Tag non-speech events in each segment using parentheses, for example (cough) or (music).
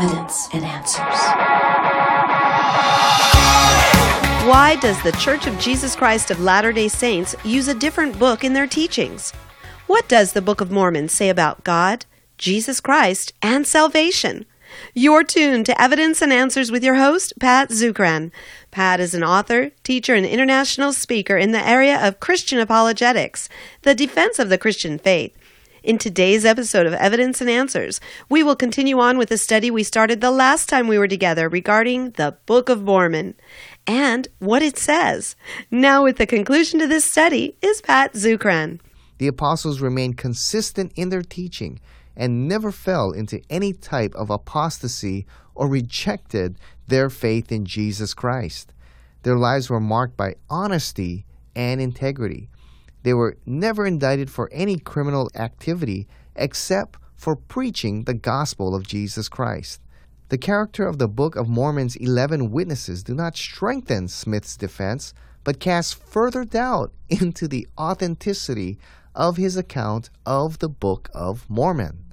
evidence and answers. Why does the Church of Jesus Christ of Latter day Saints use a different book in their teachings? What does the Book of Mormon say about God, Jesus Christ, and salvation? You're tuned to Evidence and Answers with your host, Pat Zukeran. Pat is an author, teacher, and international speaker in the area of Christian apologetics, the defense of the Christian faith. In today's episode of Evidence and Answers, we will continue on with the study we started the last time we were together regarding the Book of Mormon and what it says. Now, with the conclusion to this study, is Pat Zukeran. The apostles remained consistent in their teaching and never fell into any type of apostasy or rejected their faith in Jesus Christ. Their lives were marked by honesty and integrity. They were never indicted for any criminal activity except for preaching the gospel of Jesus Christ. The character of the Book of Mormon's 11 witnesses do not strengthen Smith's defense, but cast further doubt (laughs) into the authenticity of his account of the Book of Mormon.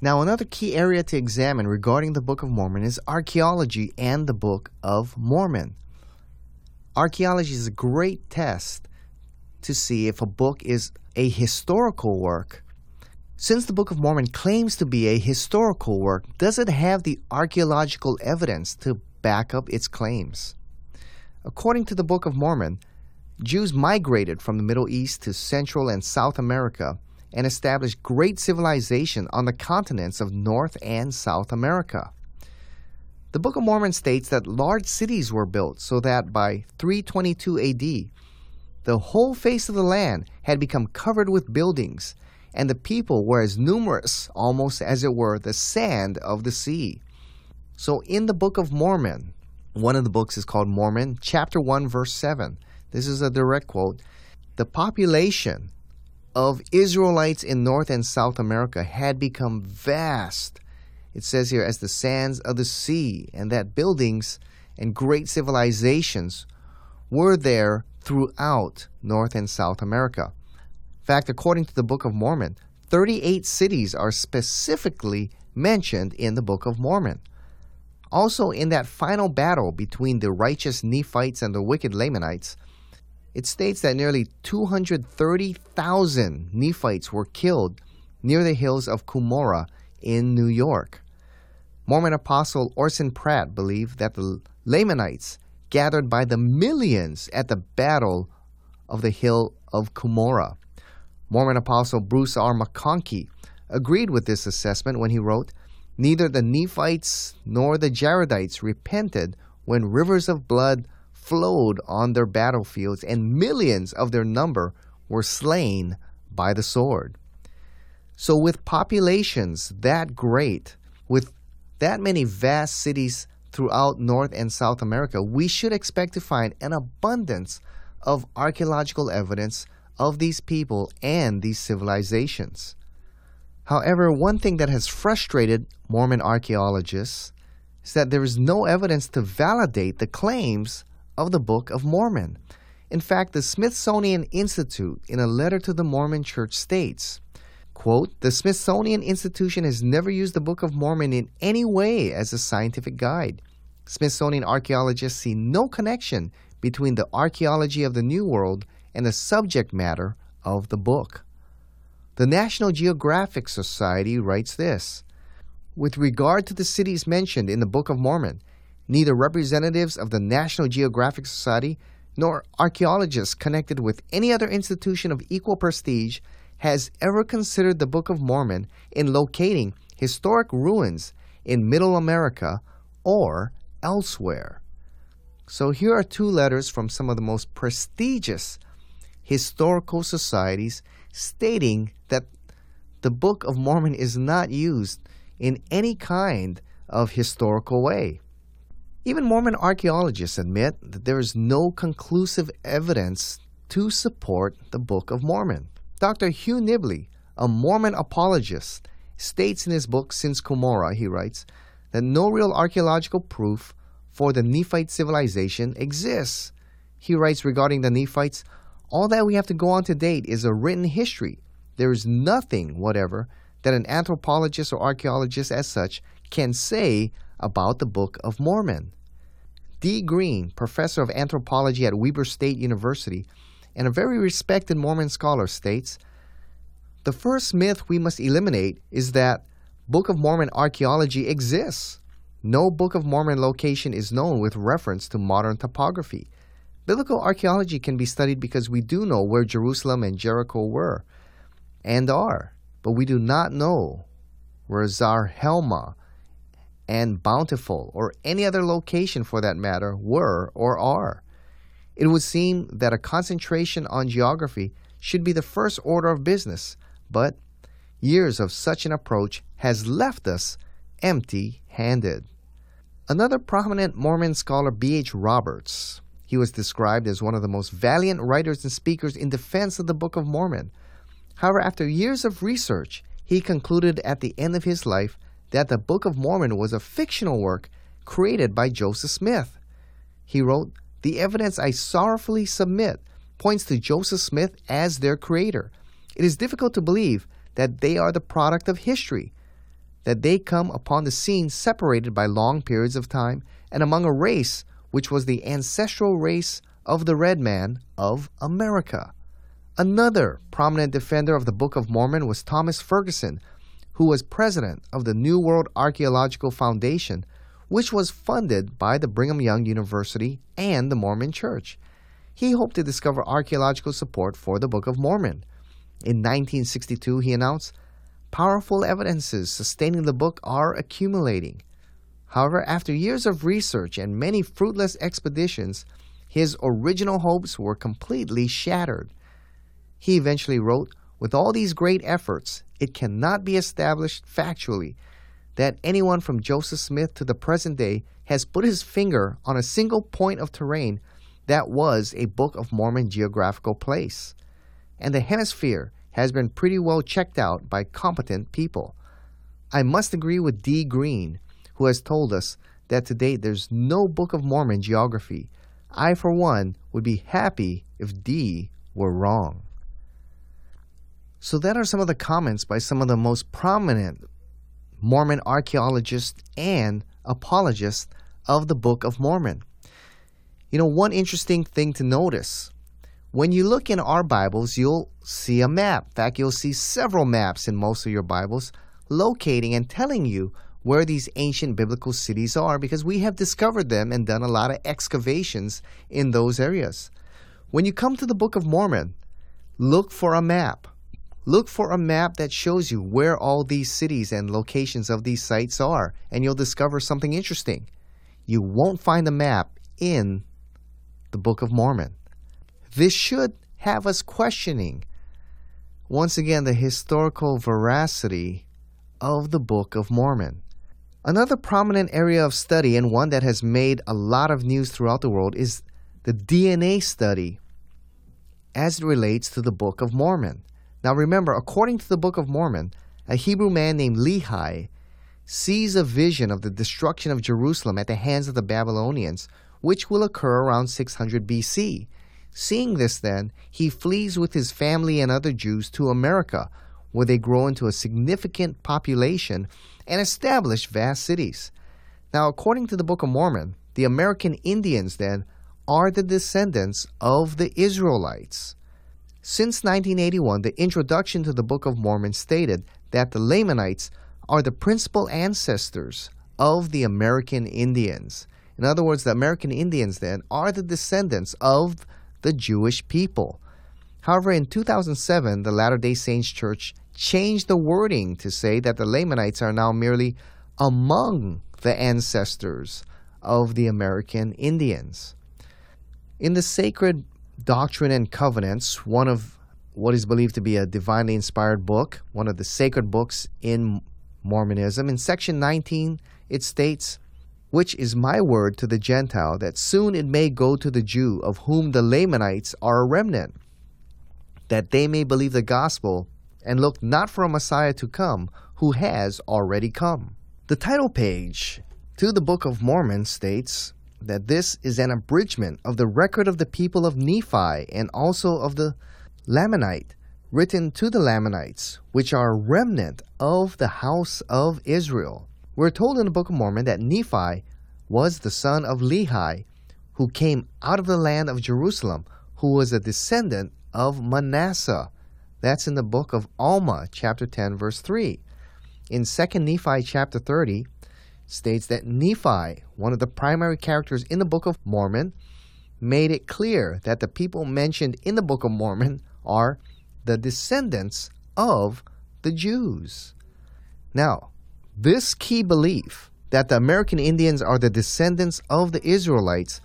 Now, another key area to examine regarding the Book of Mormon is archaeology and the Book of Mormon. Archaeology is a great test to see if a book is a historical work. Since the Book of Mormon claims to be a historical work, does it have the archaeological evidence to back up its claims? According to the Book of Mormon, Jews migrated from the Middle East to Central and South America and established great civilization on the continents of North and South America. The Book of Mormon states that large cities were built so that by 322 AD, the whole face of the land had become covered with buildings, and the people were as numerous, almost as it were, the sand of the sea. So, in the Book of Mormon, one of the books is called Mormon, chapter 1, verse 7. This is a direct quote. The population of Israelites in North and South America had become vast. It says here, as the sands of the sea, and that buildings and great civilizations were there throughout North and South America. In fact, according to the Book of Mormon, 38 cities are specifically mentioned in the Book of Mormon. Also, in that final battle between the righteous Nephites and the wicked Lamanites, it states that nearly 230,000 Nephites were killed near the hills of Cumorah in New York. Mormon apostle Orson Pratt believed that the Lamanites gathered by the millions at the battle of the hill of Cumorah. Mormon apostle Bruce R. McConkie agreed with this assessment when he wrote, Neither the Nephites nor the Jaredites repented when rivers of blood flowed on their battlefields and millions of their number were slain by the sword. So, with populations that great, with that many vast cities throughout North and South America, we should expect to find an abundance of archaeological evidence of these people and these civilizations. However, one thing that has frustrated Mormon archaeologists is that there is no evidence to validate the claims of the Book of Mormon. In fact, the Smithsonian Institute, in a letter to the Mormon Church, states quote, The Smithsonian Institution has never used the Book of Mormon in any way as a scientific guide. Smithsonian archaeologists see no connection between the archaeology of the New World and the subject matter of the book. The National Geographic Society writes this With regard to the cities mentioned in the Book of Mormon, neither representatives of the National Geographic Society nor archaeologists connected with any other institution of equal prestige has ever considered the Book of Mormon in locating historic ruins in Middle America or elsewhere. So here are two letters from some of the most prestigious historical societies stating that the Book of Mormon is not used in any kind of historical way. Even Mormon archaeologists admit that there is no conclusive evidence to support the Book of Mormon. Dr. Hugh Nibley, a Mormon apologist, states in his book Since Cumorah, he writes, that no real archaeological proof for the Nephite civilization exists. He writes regarding the Nephites, all that we have to go on to date is a written history. There is nothing whatever that an anthropologist or archaeologist as such can say about the Book of Mormon. Dee Green, professor of anthropology at Weber State University and a very respected Mormon scholar, states The first myth we must eliminate is that Book of Mormon archaeology exists. No Book of Mormon location is known with reference to modern topography. Biblical archaeology can be studied because we do know where Jerusalem and Jericho were and are, but we do not know where Zarahemla and Bountiful, or any other location for that matter, were or are. It would seem that a concentration on geography should be the first order of business, but years of such an approach has left us empty handed. Another prominent Mormon scholar, B.H. Roberts, he was described as one of the most valiant writers and speakers in defense of the Book of Mormon. However, after years of research, he concluded at the end of his life that the Book of Mormon was a fictional work created by Joseph Smith. He wrote, The evidence I sorrowfully submit points to Joseph Smith as their creator. It is difficult to believe that they are the product of history, that they come upon the scene separated by long periods of time and among a race which was the ancestral race of the red man of America. Another prominent defender of the Book of Mormon was Thomas Ferguson, who was president of the New World Archaeological Foundation, which was funded by the Brigham Young University and the Mormon Church. He hoped to discover archaeological support for the Book of Mormon. In 1962, he announced, Powerful evidences sustaining the book are accumulating. However, after years of research and many fruitless expeditions, his original hopes were completely shattered. He eventually wrote, With all these great efforts, it cannot be established factually that anyone from Joseph Smith to the present day has put his finger on a single point of terrain that was a Book of Mormon geographical place. And the hemisphere has been pretty well checked out by competent people. I must agree with Dee Green, who has told us that to date there's no Book of Mormon geography. I, for one, would be happy if D were wrong. So, that are some of the comments by some of the most prominent Mormon archaeologists and apologists of the Book of Mormon. You know, one interesting thing to notice when you look in our Bibles, you'll see a map. In fact, you'll see several maps in most of your Bibles locating and telling you where these ancient biblical cities are because we have discovered them and done a lot of excavations in those areas. When you come to the Book of Mormon, look for a map. Look for a map that shows you where all these cities and locations of these sites are, and you'll discover something interesting. You won't find a map in the Book of Mormon. This should have us questioning, once again, the historical veracity of the Book of Mormon. Another prominent area of study, and one that has made a lot of news throughout the world, is the DNA study as it relates to the Book of Mormon. Now remember, according to the Book of Mormon, a Hebrew man named Lehi sees a vision of the destruction of Jerusalem at the hands of the Babylonians, which will occur around 600 BC. Seeing this, then, he flees with his family and other Jews to America, where they grow into a significant population and establish vast cities. Now, according to the Book of Mormon, the American Indians, then, are the descendants of the Israelites. Since 1981, the introduction to the Book of Mormon stated that the Lamanites are the principal ancestors of the American Indians. In other words, the American Indians then are the descendants of the Jewish people. However, in 2007, the Latter day Saints Church changed the wording to say that the Lamanites are now merely among the ancestors of the American Indians. In the sacred Doctrine and Covenants, one of what is believed to be a divinely inspired book, one of the sacred books in Mormonism. In section 19, it states, Which is my word to the Gentile, that soon it may go to the Jew, of whom the Lamanites are a remnant, that they may believe the gospel and look not for a Messiah to come, who has already come. The title page to the Book of Mormon states, that this is an abridgment of the record of the people of Nephi and also of the Lamanite written to the Lamanites, which are a remnant of the house of Israel. We're told in the Book of Mormon that Nephi was the son of Lehi, who came out of the land of Jerusalem, who was a descendant of Manasseh. That's in the book of Alma, chapter 10, verse 3. In 2 Nephi chapter 30, states that Nephi, one of the primary characters in the Book of Mormon, made it clear that the people mentioned in the Book of Mormon are the descendants of the Jews. Now, this key belief that the American Indians are the descendants of the Israelites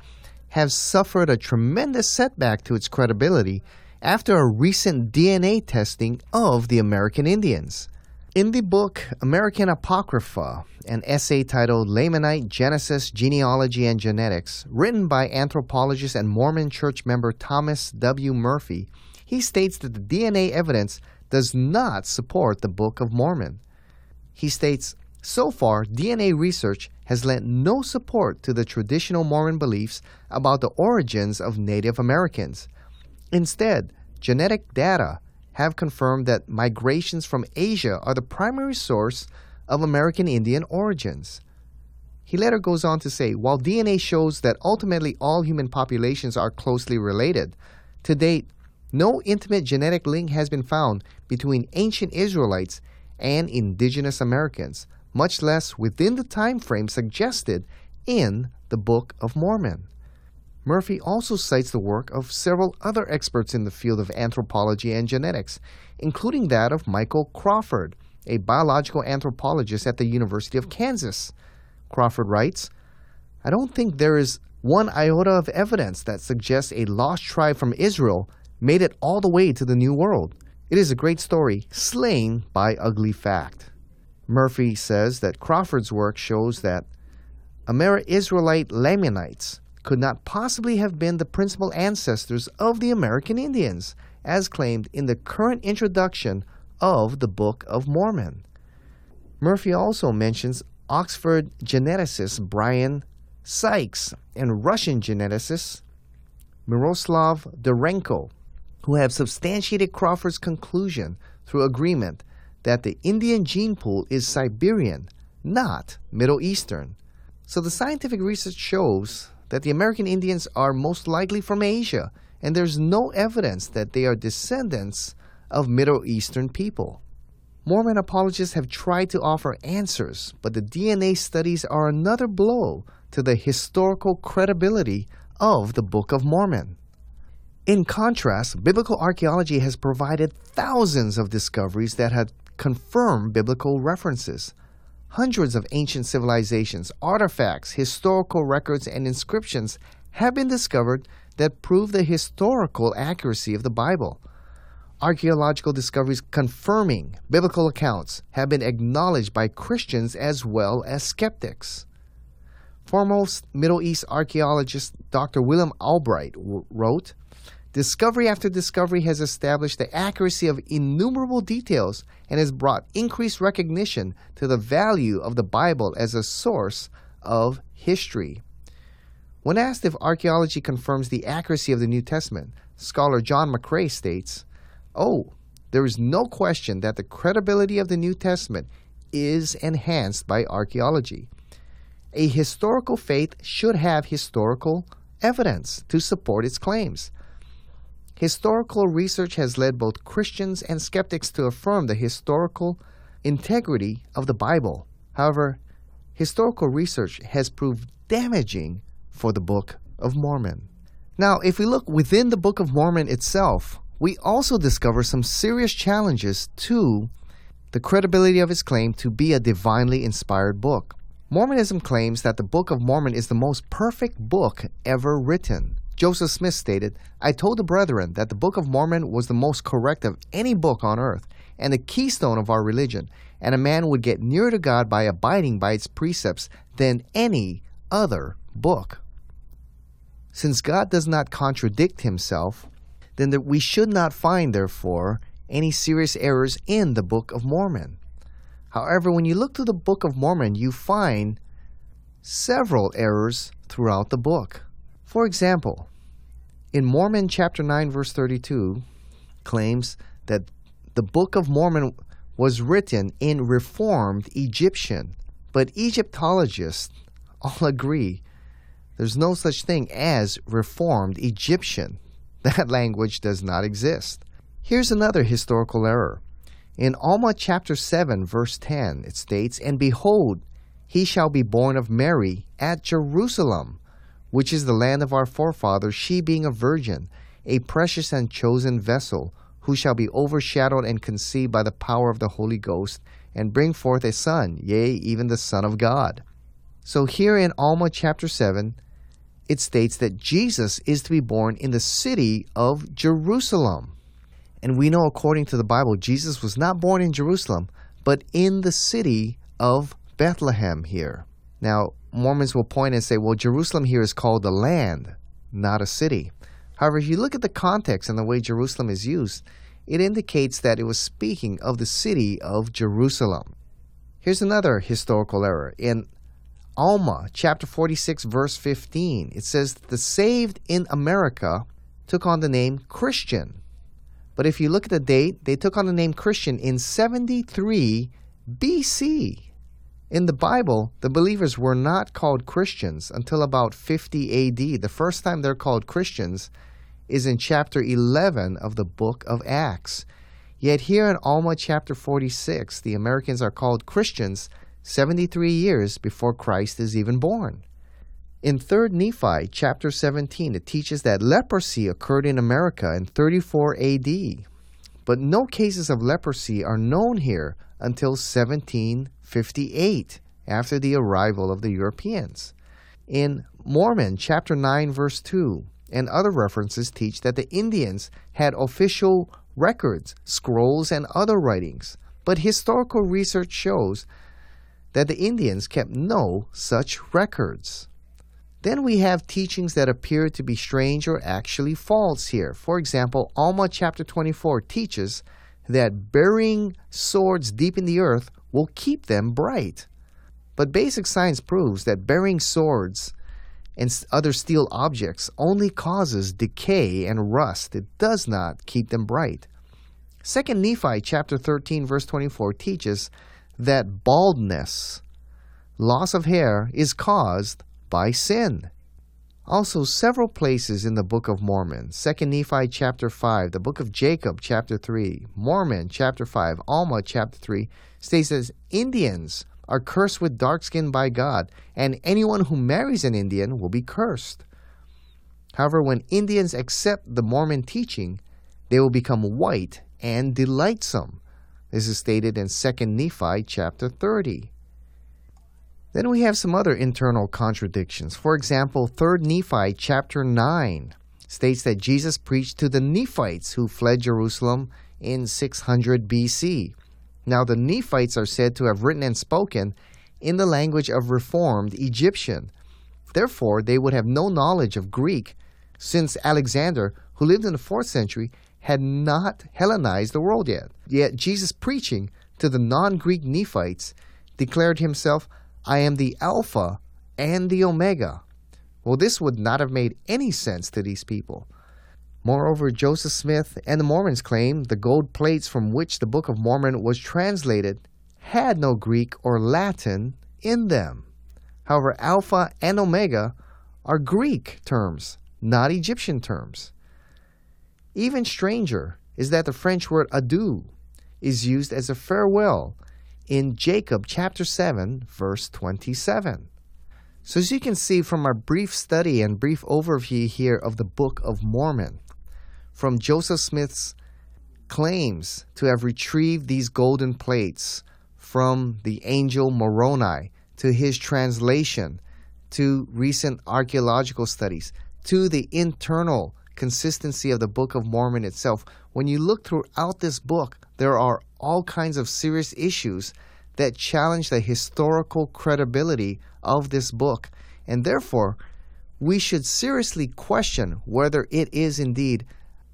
have suffered a tremendous setback to its credibility after a recent DNA testing of the American Indians. In the book American Apocrypha, an essay titled Lamanite Genesis, Genealogy, and Genetics, written by anthropologist and Mormon church member Thomas W. Murphy, he states that the DNA evidence does not support the Book of Mormon. He states, so far, DNA research has lent no support to the traditional Mormon beliefs about the origins of Native Americans. Instead, genetic data have confirmed that migrations from Asia are the primary source of American Indian origins. He later goes on to say while DNA shows that ultimately all human populations are closely related, to date, no intimate genetic link has been found between ancient Israelites and indigenous Americans, much less within the time frame suggested in the Book of Mormon. Murphy also cites the work of several other experts in the field of anthropology and genetics, including that of Michael Crawford, a biological anthropologist at the University of Kansas. Crawford writes, I don't think there is one iota of evidence that suggests a lost tribe from Israel made it all the way to the New World. It is a great story, slain by ugly fact. Murphy says that Crawford's work shows that Ameri Israelite Lamanites could not possibly have been the principal ancestors of the American Indians, as claimed in the current introduction of the Book of Mormon. Murphy also mentions Oxford geneticist Brian Sykes and Russian geneticist Miroslav Derenko who have substantiated Crawford's conclusion through agreement that the Indian gene pool is Siberian, not Middle Eastern. So the scientific research shows that the American Indians are most likely from Asia, and there's no evidence that they are descendants of Middle Eastern people. Mormon apologists have tried to offer answers, but the DNA studies are another blow to the historical credibility of the Book of Mormon. In contrast, biblical archaeology has provided thousands of discoveries that have confirmed biblical references. Hundreds of ancient civilizations, artifacts, historical records, and inscriptions have been discovered that prove the historical accuracy of the Bible. Archaeological discoveries confirming biblical accounts have been acknowledged by Christians as well as skeptics. Foremost Middle East archaeologist Dr. William Albright wrote, Discovery after discovery has established the accuracy of innumerable details and has brought increased recognition to the value of the Bible as a source of history. When asked if archaeology confirms the accuracy of the New Testament, scholar John McRay states, Oh, there is no question that the credibility of the New Testament is enhanced by archaeology. A historical faith should have historical evidence to support its claims. Historical research has led both Christians and skeptics to affirm the historical integrity of the Bible. However, historical research has proved damaging for the Book of Mormon. Now, if we look within the Book of Mormon itself, we also discover some serious challenges to the credibility of its claim to be a divinely inspired book. Mormonism claims that the Book of Mormon is the most perfect book ever written. Joseph Smith stated, I told the brethren that the Book of Mormon was the most correct of any book on earth and the keystone of our religion, and a man would get nearer to God by abiding by its precepts than any other book. Since God does not contradict himself, then that we should not find, therefore, any serious errors in the Book of Mormon. However, when you look through the Book of Mormon, you find several errors throughout the book. For example, in Mormon chapter 9 verse 32 claims that the Book of Mormon was written in Reformed Egyptian, but Egyptologists all (laughs) agree there's no such thing as Reformed Egyptian. (laughs) That language does not exist. Here's another historical error. In Alma chapter 7, verse 10, it states, And behold, he shall be born of Mary at Jerusalem, which is the land of our forefathers, she being a virgin, a precious and chosen vessel, who shall be overshadowed and conceived by the power of the Holy Ghost, and bring forth a son, yea, even the Son of God. So here in Alma chapter 7, it states that Jesus is to be born in the city of Jerusalem. And we know, according to the Bible, Jesus was not born in Jerusalem, but in the city of Bethlehem here. Now, Mormons will point and say, well, Jerusalem here is called the land, not a city. However, if you look at the context and the way Jerusalem is used, it indicates that it was speaking of the city of Jerusalem. Here's another historical error. In Alma, chapter 46, verse 15, it says, The saved in America took on the name Christian. But if you look at the date, they took on the name Christian in 73 BC. In the Bible, the believers were not called Christians until about 50 AD. The first time they're called Christians is in chapter 11 of the book of Acts. Yet here in Alma chapter 46, the Americans are called Christians 73 years before Christ is even born. In 3rd Nephi chapter 17, it teaches that leprosy occurred in America in 34 AD, but no cases of leprosy are known here until 1758, after the arrival of the Europeans. In Mormon chapter 9 verse 2 and other references teach that the Indians had official records, scrolls and other writings, but historical research shows that the Indians kept no such records. Then we have teachings that appear to be strange or actually false here. For example, Alma chapter 24 teaches that burying swords deep in the earth will keep them bright. But basic science proves that burying swords and other steel objects only causes decay and rust. It does not keep them bright. Second Nephi chapter 13 verse 24 teaches that baldness, loss of hair, is caused by sin. Also, several places in the Book of Mormon, Second Nephi chapter 5, the Book of Jacob chapter 3, Mormon chapter 5, Alma chapter 3, states that Indians are cursed with dark skin by God, and anyone who marries an Indian will be cursed. However, when Indians accept the Mormon teaching, they will become white and delightsome. This is stated in 2 Nephi chapter 30. Then we have some other internal contradictions. For example, 3 Nephi chapter 9 states that Jesus preached to the Nephites who fled Jerusalem in 600 BC. Now, the Nephites are said to have written and spoken in the language of Reformed Egyptian. Therefore, they would have no knowledge of Greek, since Alexander, who lived in the 4th century, had not Hellenized the world yet. Yet Jesus preaching to the non Greek Nephites declared himself, I am the Alpha and the Omega. Well, this would not have made any sense to these people. Moreover, Joseph Smith and the Mormons claim the gold plates from which the Book of Mormon was translated had no Greek or Latin in them. However, Alpha and Omega are Greek terms, not Egyptian terms. Even stranger is that the French word adieu is used as a farewell in Jacob chapter 7, verse 27. So, as you can see from our brief study and brief overview here of the Book of Mormon, from Joseph Smith's claims to have retrieved these golden plates from the angel Moroni to his translation to recent archaeological studies to the internal consistency of the Book of Mormon itself. When you look throughout this book, there are all kinds of serious issues that challenge the historical credibility of this book. And therefore, we should seriously question whether it is indeed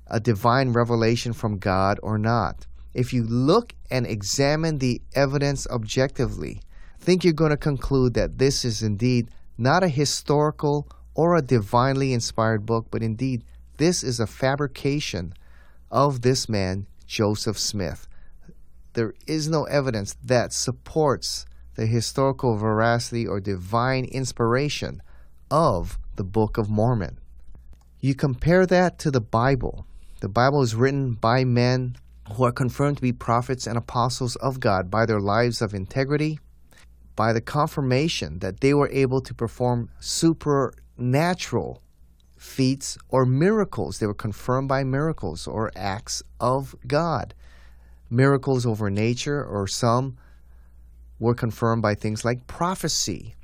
a divine revelation from God or not. If you look and examine the evidence objectively, I think you're going to conclude that this is indeed not a historical or a divinely inspired book, but indeed this is a fabrication of this man, Joseph Smith. there is no evidence that supports the historical veracity or divine inspiration of the Book of Mormon. You compare that to the Bible. The Bible is written by men who are confirmed to be prophets and apostles of God by their lives of integrity, by the confirmation that they were able to perform supernatural feats or miracles. They were confirmed by miracles or acts of God. Miracles over nature, or some were confirmed by things like prophecy.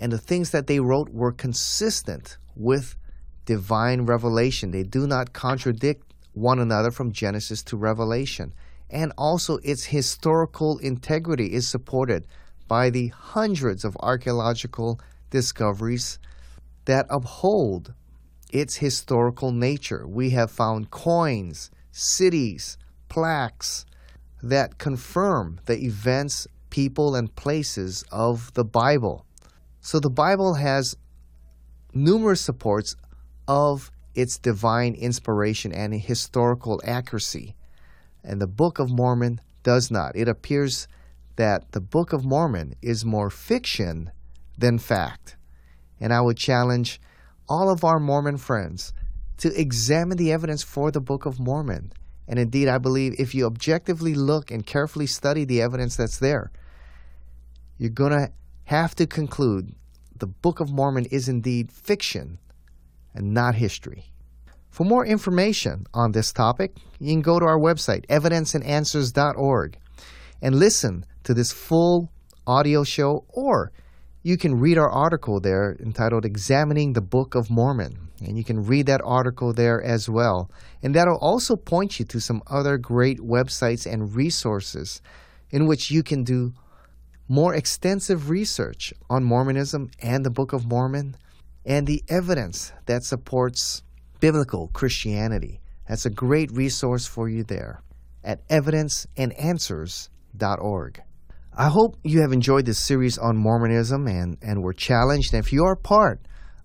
And the things that they wrote were consistent with divine revelation. They do not contradict one another from Genesis to Revelation. And also, its historical integrity is supported by the hundreds of archaeological discoveries that uphold its historical nature. We have found coins, cities, plaques that confirm the events, people, and places of the Bible. So the Bible has numerous supports of its divine inspiration and historical accuracy. And the Book of Mormon does not. It appears that the Book of Mormon is more fiction than fact. And I would challenge all of our Mormon friends to examine the evidence for the Book of Mormon. And indeed, I believe if you objectively look and carefully study the evidence that's there, you're going to have to conclude the Book of Mormon is indeed fiction and not history. For more information on this topic, you can go to our website, evidenceandanswers.org, and listen to this full audio show, or you can read our article there entitled Examining the Book of Mormon. And you can read that article there as well. And that'll also point you to some other great websites and resources in which you can do more extensive research on Mormonism and the Book of Mormon and the evidence that supports biblical Christianity. That's a great resource for you there at evidenceandanswers.org. I hope you have enjoyed this series on Mormonism and, and were challenged. And if you are part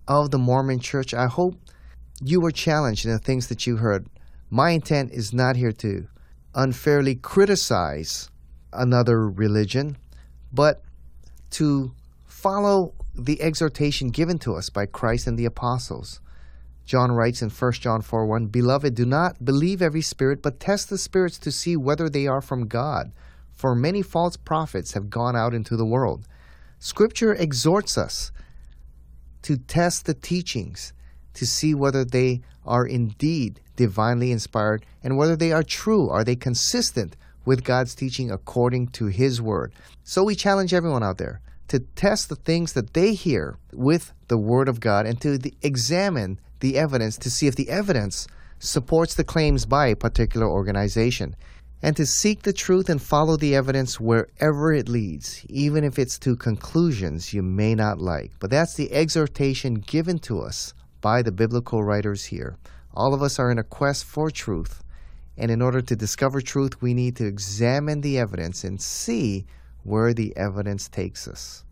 of the Mormon church, I hope you were challenged in the things that you heard. My intent is not here to unfairly criticize another religion, but to follow the exhortation given to us by Christ and the apostles. John writes in 1 John 4 1, Beloved, do not believe every spirit, but test the spirits to see whether they are from God. For many false prophets have gone out into the world. Scripture exhorts us to test the teachings to see whether they are indeed divinely inspired and whether they are true. Are they consistent with God's teaching according to His Word? So we challenge everyone out there to test the things that they hear with the Word of God and to the, examine the evidence to see if the evidence supports the claims by a particular organization, and to seek the truth and follow the evidence wherever it leads, even if it's to conclusions you may not like. But that's the exhortation given to us by the biblical writers here. All of us are in a quest for truth, and in order to discover truth, we need to examine the evidence and see where the evidence takes us.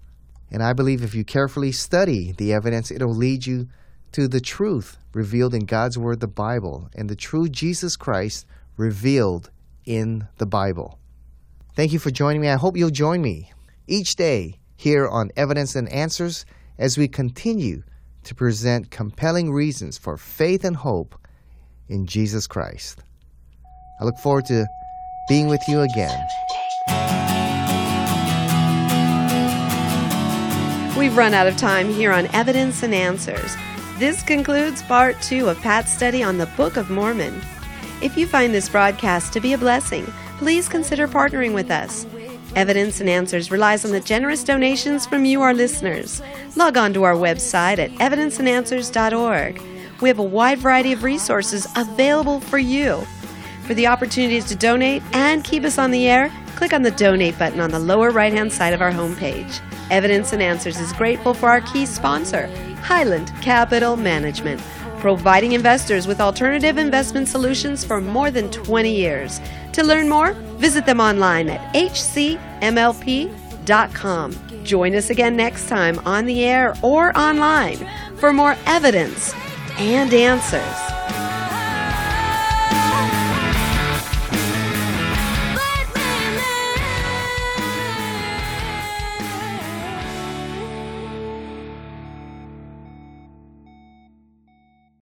And I believe if you carefully study the evidence, it'll lead you to the truth revealed in God's Word, the Bible, and the true Jesus Christ revealed in the Bible. Thank you for joining me. I hope you'll join me each day here on Evidence and Answers as we continue to present compelling reasons for faith and hope in Jesus Christ. I look forward to being with you again. We've run out of time here on Evidence and Answers. This concludes part two of Pat's study on the Book of Mormon. If you find this broadcast to be a blessing, please consider partnering with us. Evidence and Answers relies on the generous donations from you, our listeners. Log on to our website at evidenceandanswers.org. We have a wide variety of resources available for you. For the opportunities to donate and keep us on the air, click on the donate button on the lower right hand side of our homepage. Evidence and Answers is grateful for our key sponsor, Highland Capital Management, providing investors with alternative investment solutions for more than 20 years. To learn more, visit them online at hcmlp.com. Join us again next time on the air or online for more evidence and answers.